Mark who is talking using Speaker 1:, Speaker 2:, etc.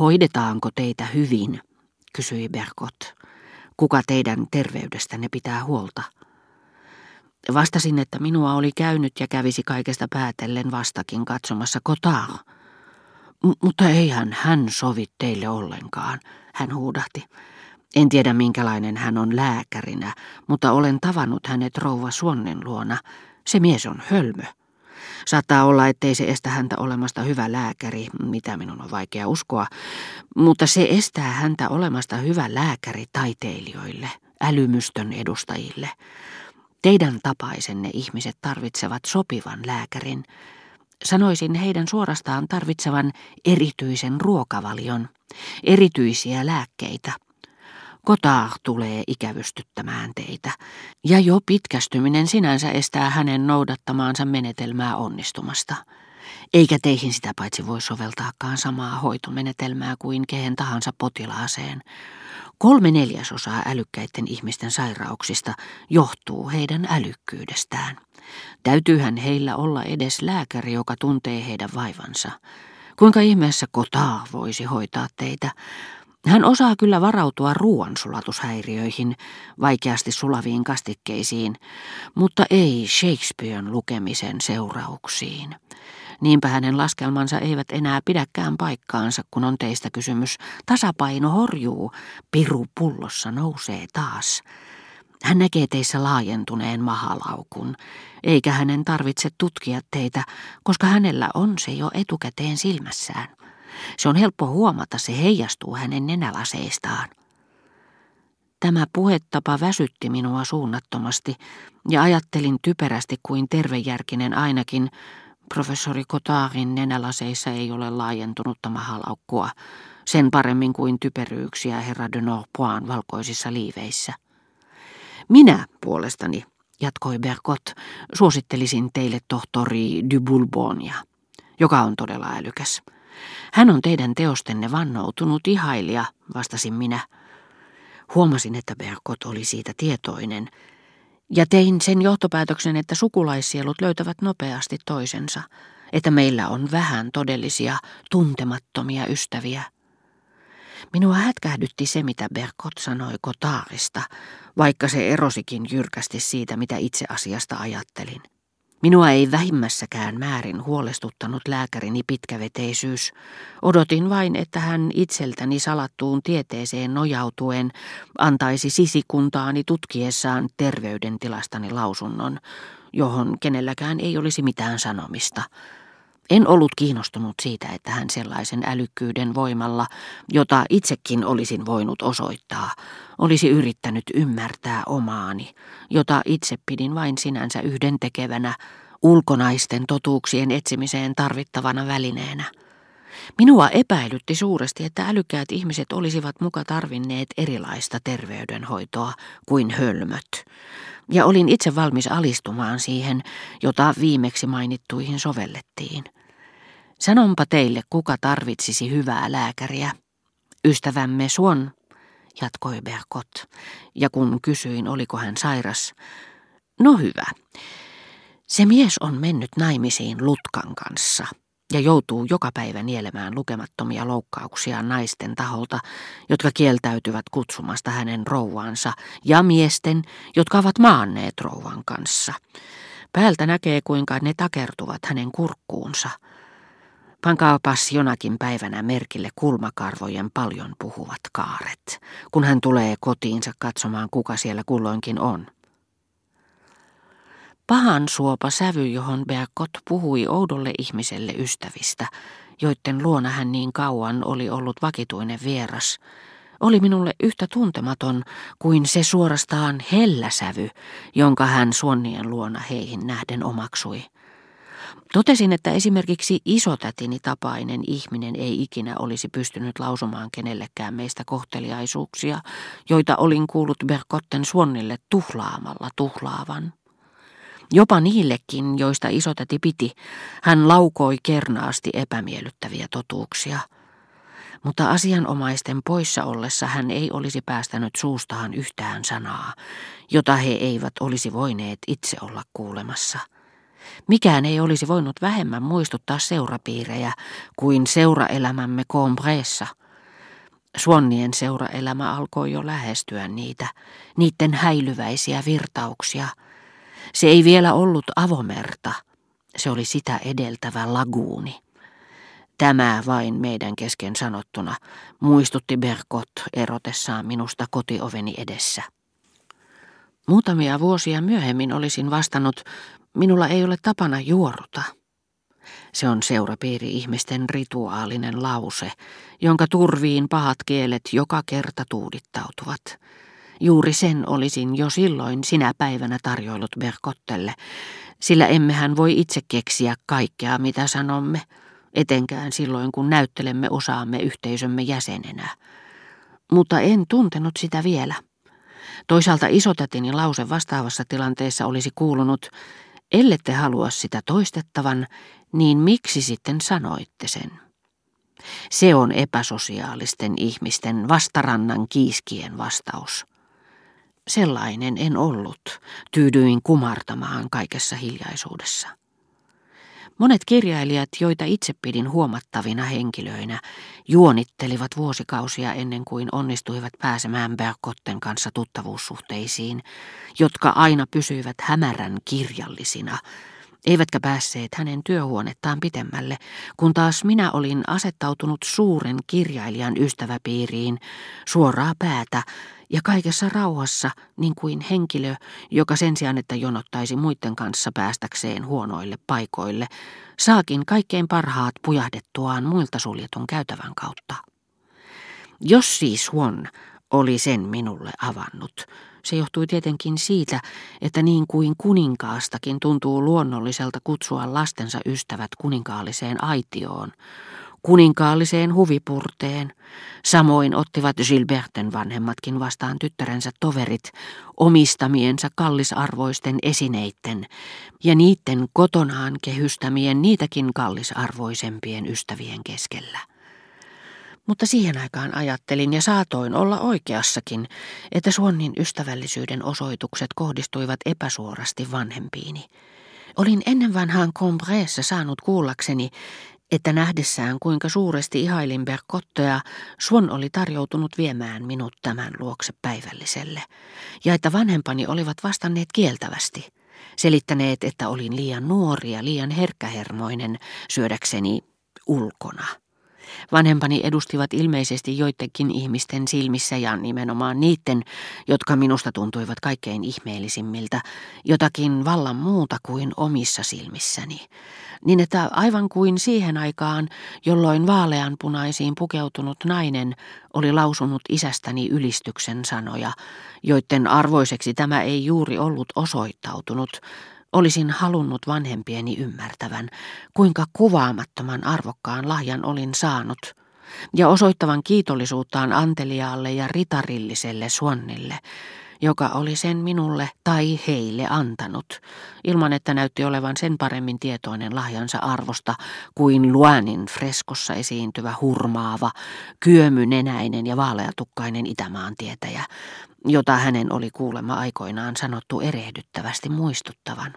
Speaker 1: Hoidetaanko teitä hyvin, kysyi Berkot. Kuka teidän terveydestänne pitää huolta? Vastasin, että minua oli käynyt ja kävisi kaikesta päätellen vastakin katsomassa kotaa. Mutta eihän hän sovi teille ollenkaan, hän huudahti. En tiedä minkälainen hän on lääkärinä, mutta olen tavannut hänet rouva Suonnen luona. Se mies on hölmö. Saattaa olla, ettei se estä häntä olemasta hyvä lääkäri, mitä minun on vaikea uskoa, mutta se estää häntä olemasta hyvä lääkäri taiteilijoille, älymystön edustajille. Teidän tapaisenne ihmiset tarvitsevat sopivan lääkärin. Sanoisin heidän suorastaan tarvitsevan erityisen ruokavalion, erityisiä lääkkeitä. Kotaa tulee ikävystyttämään teitä, ja jo pitkästyminen sinänsä estää hänen noudattamaansa menetelmää onnistumasta. Eikä teihin sitä paitsi voi soveltaakaan samaa hoitomenetelmää kuin kehen tahansa potilaaseen. Kolme neljäsosaa älykkäiden ihmisten sairauksista johtuu heidän älykkyydestään. Täytyyhän heillä olla edes lääkäri, joka tuntee heidän vaivansa. Kuinka ihmeessä kotaa voisi hoitaa teitä? Hän osaa kyllä varautua ruoansulatushäiriöihin, vaikeasti sulaviin kastikkeisiin, mutta ei Shakespearen lukemisen seurauksiin. Niinpä hänen laskelmansa eivät enää pidäkään paikkaansa, kun on teistä kysymys. Tasapaino horjuu, piru pullossa nousee taas. Hän näkee teissä laajentuneen mahalaukun, eikä hänen tarvitse tutkia teitä, koska hänellä on se jo etukäteen silmässään. Se on helppo huomata, se heijastuu hänen nenälaseistaan. Tämä puhetapa väsytti minua suunnattomasti, ja ajattelin typerästi kuin tervejärkinen ainakin, professori Kotaarin nenälaseissa ei ole laajentunutta mahalaukkua, sen paremmin kuin typeryyksiä herra de Norpoin valkoisissa liiveissä. Minä puolestani, jatkoi Bergot, suosittelisin teille tohtori Dubulbonia, joka on todella älykäs. Hän on teidän teostenne vannoutunut ihailija, vastasin minä. Huomasin, että Berkot oli siitä tietoinen, ja tein sen johtopäätöksen, että sukulaissielut löytävät nopeasti toisensa, että meillä on vähän todellisia, tuntemattomia ystäviä. Minua hätkähdytti se, mitä Berkot sanoi Kotaarista, vaikka se erosikin jyrkästi siitä, mitä itse asiasta ajattelin. Minua ei vähimmässäkään määrin huolestuttanut lääkärini pitkäveteisyys. Odotin vain, että hän itseltäni salattuun tieteeseen nojautuen antaisi sisikuntaani tutkiessaan terveydentilastani lausunnon, johon kenelläkään ei olisi mitään sanomista. En ollut kiinnostunut siitä, että hän sellaisen älykkyyden voimalla, jota itsekin olisin voinut osoittaa, olisi yrittänyt ymmärtää omaani, jota itse pidin vain sinänsä yhdentekevänä, ulkonaisten totuuksien etsimiseen tarvittavana välineenä. Minua epäilytti suuresti, että älykkäät ihmiset olisivat muka tarvinneet erilaista terveydenhoitoa kuin hölmöt, ja olin itse valmis alistumaan siihen, jota viimeksi mainittuihin sovellettiin. Sanonpa teille, kuka tarvitsisi hyvää lääkäriä. Ystävämme Suon, jatkoi Berkot, ja kun kysyin, oliko hän sairas. No hyvä. Se mies on mennyt naimisiin Lutkan kanssa ja joutuu joka päivä nielemään lukemattomia loukkauksia naisten taholta, jotka kieltäytyvät kutsumasta hänen rouvaansa, ja miesten, jotka ovat maanneet rouvan kanssa. Päältä näkee, kuinka ne takertuvat hänen kurkkuunsa – Pankaapas jonakin päivänä merkille kulmakarvojen paljon puhuvat kaaret, kun hän tulee kotiinsa katsomaan, kuka siellä kulloinkin on. Pahan suopa sävy, johon Beakot puhui oudolle ihmiselle ystävistä, joiden luona hän niin kauan oli ollut vakituinen vieras, oli minulle yhtä tuntematon kuin se suorastaan helläsävy, jonka hän suonnien luona heihin nähden omaksui. Totesin, että esimerkiksi isotätini tapainen ihminen ei ikinä olisi pystynyt lausumaan kenellekään meistä kohteliaisuuksia, joita olin kuullut Berkotten suonnille tuhlaamalla tuhlaavan. Jopa niillekin, joista isotäti piti, hän laukoi kernaasti epämiellyttäviä totuuksia. Mutta asianomaisten poissa ollessa hän ei olisi päästänyt suustaan yhtään sanaa, jota he eivät olisi voineet itse olla kuulemassa. Mikään ei olisi voinut vähemmän muistuttaa seurapiirejä kuin seuraelämämme Combreessa – Suonnien seuraelämä alkoi jo lähestyä niitä, niiden häilyväisiä virtauksia. Se ei vielä ollut avomerta, se oli sitä edeltävä laguuni. Tämä vain meidän kesken sanottuna, muistutti Berkot erotessaan minusta kotioveni edessä. Muutamia vuosia myöhemmin olisin vastannut, minulla ei ole tapana juoruta. Se on seurapiiri-ihmisten rituaalinen lause, jonka turviin pahat kielet joka kerta tuudittautuvat. Juuri sen olisin jo silloin sinä päivänä tarjoillut Berkottelle, sillä emmehän voi itse keksiä kaikkea, mitä sanomme, etenkään silloin, kun näyttelemme osaamme yhteisömme jäsenenä. Mutta en tuntenut sitä vielä. Toisaalta isotätini lause vastaavassa tilanteessa olisi kuulunut, ellette halua sitä toistettavan, niin miksi sitten sanoitte sen? Se on epäsosiaalisten ihmisten vastarannan kiiskien vastaus. Sellainen en ollut, tyydyin kumartamaan kaikessa hiljaisuudessa. Monet kirjailijat, joita itse pidin huomattavina henkilöinä, juonittelivat vuosikausia ennen kuin onnistuivat pääsemään Berkotten kanssa tuttavuussuhteisiin, jotka aina pysyivät hämärän kirjallisina, eivätkä päässeet hänen työhuonettaan pitemmälle, kun taas minä olin asettautunut suuren kirjailijan ystäväpiiriin suoraa päätä ja kaikessa rauhassa niin kuin henkilö, joka sen sijaan, että jonottaisi muiden kanssa päästäkseen huonoille paikoille, saakin kaikkein parhaat pujahdettuaan muilta suljetun käytävän kautta. Jos siis Huon oli sen minulle avannut, se johtui tietenkin siitä, että niin kuin kuninkaastakin tuntuu luonnolliselta kutsua lastensa ystävät kuninkaalliseen aitioon, kuninkaalliseen huvipurteen. Samoin ottivat Gilberten vanhemmatkin vastaan tyttärensä toverit omistamiensa kallisarvoisten esineitten ja niiden kotonaan kehystämien niitäkin kallisarvoisempien ystävien keskellä. Mutta siihen aikaan ajattelin ja saatoin olla oikeassakin, että Suonnin ystävällisyyden osoitukset kohdistuivat epäsuorasti vanhempiini. Olin ennen vanhaan Combreessa saanut kuullakseni, että nähdessään kuinka suuresti ihailin Berkottea, Suon oli tarjoutunut viemään minut tämän luokse päivälliselle, ja että vanhempani olivat vastanneet kieltävästi, selittäneet, että olin liian nuori ja liian herkkähermoinen syödäkseni ulkona. Vanhempani edustivat ilmeisesti joidenkin ihmisten silmissä ja nimenomaan niiden, jotka minusta tuntuivat kaikkein ihmeellisimmiltä, jotakin vallan muuta kuin omissa silmissäni. Niin että aivan kuin siihen aikaan, jolloin vaaleanpunaisiin pukeutunut nainen oli lausunut isästäni ylistyksen sanoja, joiden arvoiseksi tämä ei juuri ollut osoittautunut, Olisin halunnut vanhempieni ymmärtävän, kuinka kuvaamattoman arvokkaan lahjan olin saanut, ja osoittavan kiitollisuuttaan anteliaalle ja ritarilliselle suonnille, joka oli sen minulle tai heille antanut, ilman että näytti olevan sen paremmin tietoinen lahjansa arvosta kuin Luanin freskossa esiintyvä hurmaava, kyömynenäinen ja vaaleatukkainen Itämaan tietäjä, jota hänen oli kuulemma aikoinaan sanottu erehdyttävästi muistuttavan.